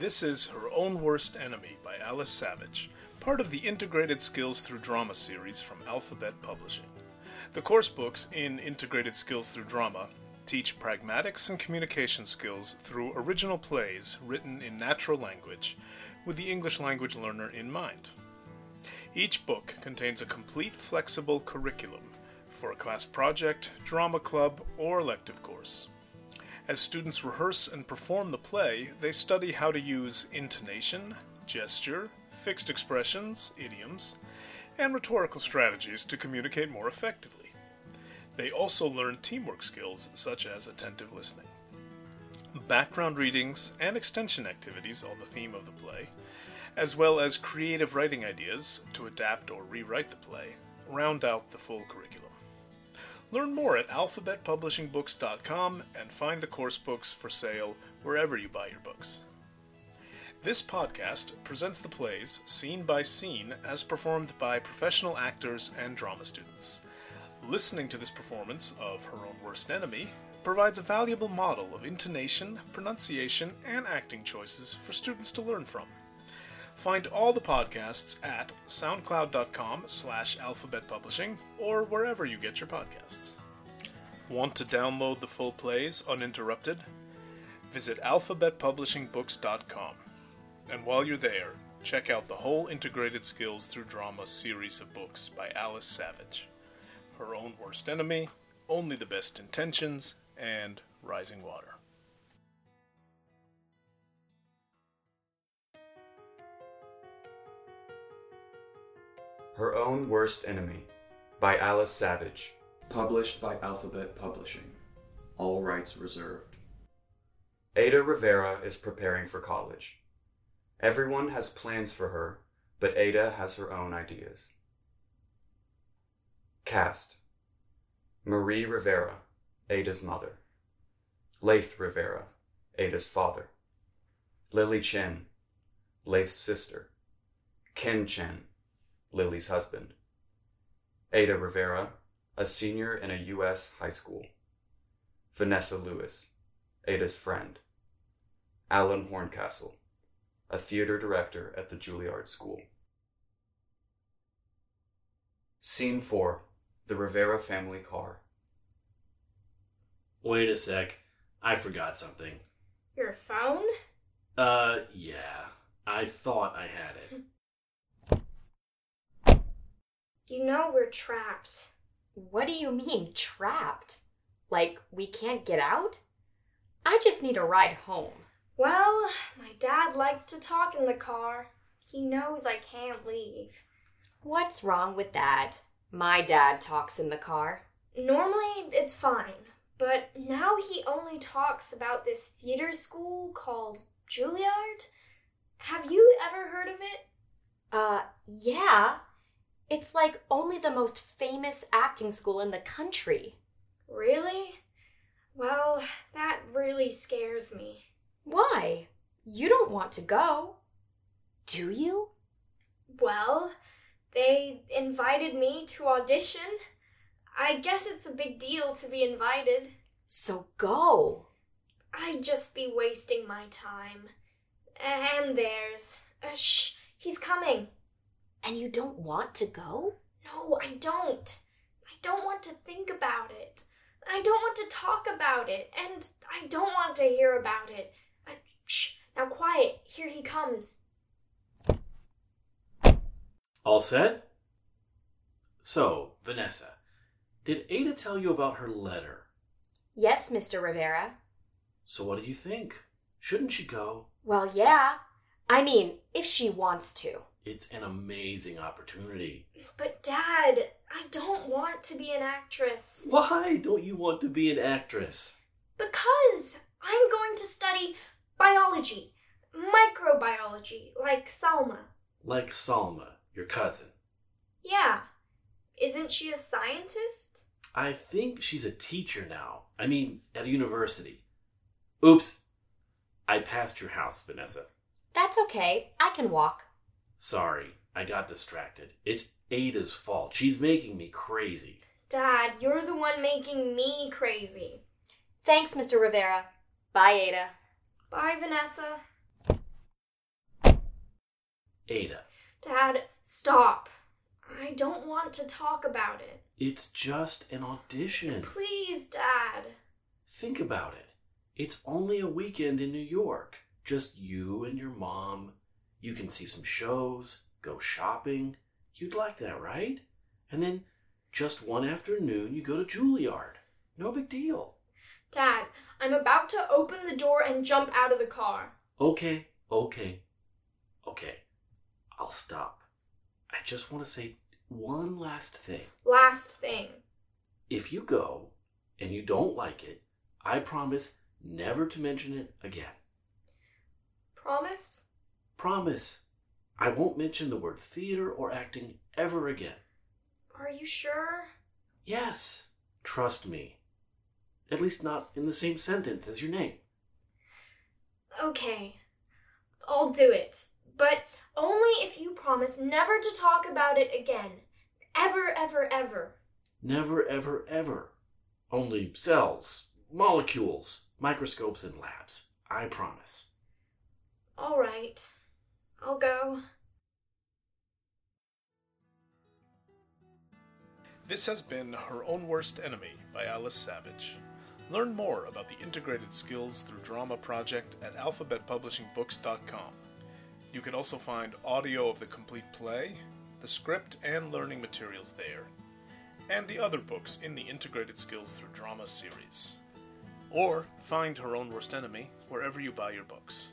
This is Her Own Worst Enemy by Alice Savage, part of the Integrated Skills Through Drama series from Alphabet Publishing. The course books in Integrated Skills Through Drama teach pragmatics and communication skills through original plays written in natural language with the English language learner in mind. Each book contains a complete flexible curriculum for a class project, drama club, or elective course. As students rehearse and perform the play, they study how to use intonation, gesture, fixed expressions, idioms, and rhetorical strategies to communicate more effectively. They also learn teamwork skills such as attentive listening. Background readings and extension activities on the theme of the play, as well as creative writing ideas to adapt or rewrite the play, round out the full curriculum. Learn more at alphabetpublishingbooks.com and find the course books for sale wherever you buy your books. This podcast presents the plays scene by scene as performed by professional actors and drama students. Listening to this performance of Her Own Worst Enemy provides a valuable model of intonation, pronunciation, and acting choices for students to learn from. Find all the podcasts at soundcloud.com slash alphabetpublishing or wherever you get your podcasts. Want to download the full plays uninterrupted? Visit alphabetpublishingbooks.com. And while you're there, check out the whole Integrated Skills Through Drama series of books by Alice Savage. Her Own Worst Enemy, Only the Best Intentions, and Rising Water. Her Own Worst Enemy by Alice Savage. Published by Alphabet Publishing. All rights reserved. Ada Rivera is preparing for college. Everyone has plans for her, but Ada has her own ideas. Cast Marie Rivera, Ada's mother. Laith Rivera, Ada's father. Lily Chen, Laith's sister. Ken Chen, Lily's husband. Ada Rivera, a senior in a U.S. high school. Vanessa Lewis, Ada's friend. Alan Horncastle, a theater director at the Juilliard School. Scene 4 The Rivera family car. Wait a sec. I forgot something. Your phone? Uh, yeah. I thought I had it. You know we're trapped. What do you mean, trapped? Like, we can't get out? I just need a ride home. Well, my dad likes to talk in the car. He knows I can't leave. What's wrong with that? My dad talks in the car. Normally, it's fine, but now he only talks about this theater school called Juilliard. Have you ever heard of it? Uh, yeah. It's like only the most famous acting school in the country. Really? Well, that really scares me. Why? You don't want to go. Do you? Well, they invited me to audition. I guess it's a big deal to be invited. So go. I'd just be wasting my time. And theirs. Uh, shh, he's coming. And you don't want to go? No, I don't. I don't want to think about it. I don't want to talk about it. And I don't want to hear about it. Uh, shh, now quiet. Here he comes. All set? So, Vanessa, did Ada tell you about her letter? Yes, Mr. Rivera. So, what do you think? Shouldn't she go? Well, yeah. I mean, if she wants to. It's an amazing opportunity. But, Dad, I don't want to be an actress. Why don't you want to be an actress? Because I'm going to study biology, microbiology, like Salma. Like Salma, your cousin. Yeah. Isn't she a scientist? I think she's a teacher now. I mean, at a university. Oops. I passed your house, Vanessa. That's okay. I can walk. Sorry, I got distracted. It's Ada's fault. She's making me crazy. Dad, you're the one making me crazy. Thanks, Mr. Rivera. Bye, Ada. Bye, Vanessa. Ada, Dad, stop. I don't want to talk about it. it's just an audition. Please, Dad. Think about it. It's only a weekend in New York. Just you and your mom. You can see some shows, go shopping. You'd like that, right? And then just one afternoon, you go to Juilliard. No big deal. Dad, I'm about to open the door and jump out of the car. Okay, okay, okay. I'll stop. I just want to say one last thing. Last thing. If you go and you don't like it, I promise never to mention it again. Promise? Promise. I won't mention the word theater or acting ever again. Are you sure? Yes, trust me. At least not in the same sentence as your name. Okay. I'll do it. But only if you promise never to talk about it again. Ever, ever, ever. Never, ever, ever. Only cells, molecules, microscopes, and labs. I promise. All right. I'll go. This has been Her Own Worst Enemy by Alice Savage. Learn more about the Integrated Skills Through Drama project at alphabetpublishingbooks.com. You can also find audio of the complete play, the script, and learning materials there, and the other books in the Integrated Skills Through Drama series. Or find Her Own Worst Enemy wherever you buy your books.